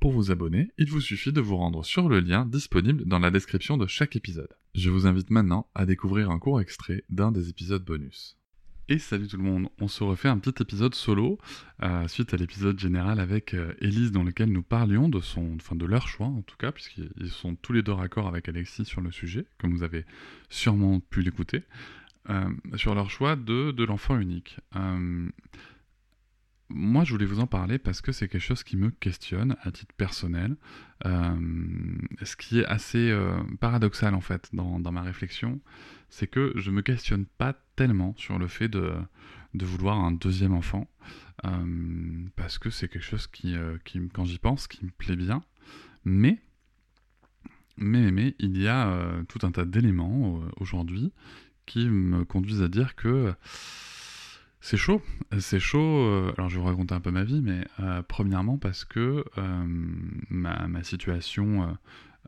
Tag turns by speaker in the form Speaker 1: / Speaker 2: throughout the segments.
Speaker 1: Pour vous abonner, il vous suffit de vous rendre sur le lien disponible dans la description de chaque épisode. Je vous invite maintenant à découvrir un court extrait d'un des épisodes bonus. Et salut tout le monde, on se refait un petit épisode solo euh, suite à l'épisode général avec euh, Elise dans lequel nous parlions de son, enfin de leur choix en tout cas, puisqu'ils sont tous les deux raccords avec Alexis sur le sujet, comme vous avez sûrement pu l'écouter, euh, sur leur choix de, de l'enfant unique. Moi, je voulais vous en parler parce que c'est quelque chose qui me questionne à titre personnel, ce qui est assez paradoxal en fait dans, dans ma réflexion c'est que je me questionne pas tellement sur le fait de, vouloir un deuxième enfant, euh, parce que c'est quelque chose qui, euh, qui quand j'y pense, qui me plaît bien, mais, mais, mais il y a euh, tout un tas d'éléments aujourd'hui qui me conduisent à dire que c'est chaud, c'est chaud. alors je vais vous raconter un peu ma vie, mais premièrement parce que ma, ma, situation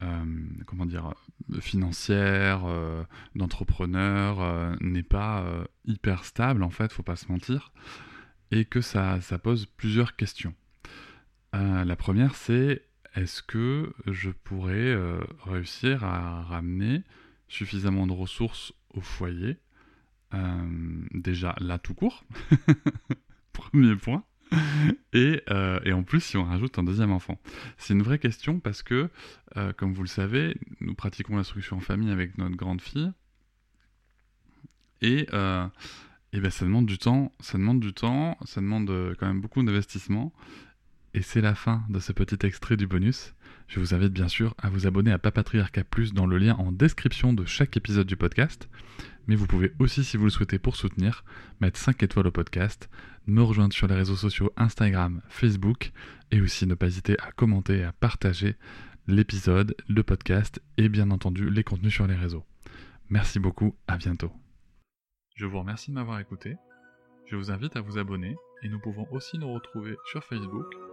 Speaker 1: euh, comment dire, financière, euh, d'entrepreneur, euh, n'est pas hyper stable, en fait, faut pas se mentir, et que ça, ça pose plusieurs questions. la première, c'est est-ce que je pourrais réussir à ramener suffisamment de ressources au foyer Déjà, là, tout court. Premier point. Euh, et, en plus, si on rajoute un deuxième enfant. C'est une vraie question parce que, euh, comme vous le savez, nous pratiquons l'instruction en famille avec notre grande fille. Et, euh, et ben, ça demande du temps, ça demande du temps, ça demande quand même beaucoup d'investissement. Et c'est la fin de ce petit extrait du bonus. Je vous invite bien sûr à vous abonner à Papatriarca Plus dans le lien en description de chaque épisode du podcast. Mais vous pouvez aussi, si vous le souhaitez pour soutenir, mettre 5 étoiles au podcast, me rejoindre sur les réseaux sociaux Instagram, Facebook, et aussi ne pas hésiter à commenter et à partager l'épisode, le podcast et bien entendu les contenus sur les réseaux. Merci beaucoup, à bientôt. Je vous remercie de m'avoir écouté. Je vous invite à vous abonner et nous pouvons aussi nous retrouver sur Facebook,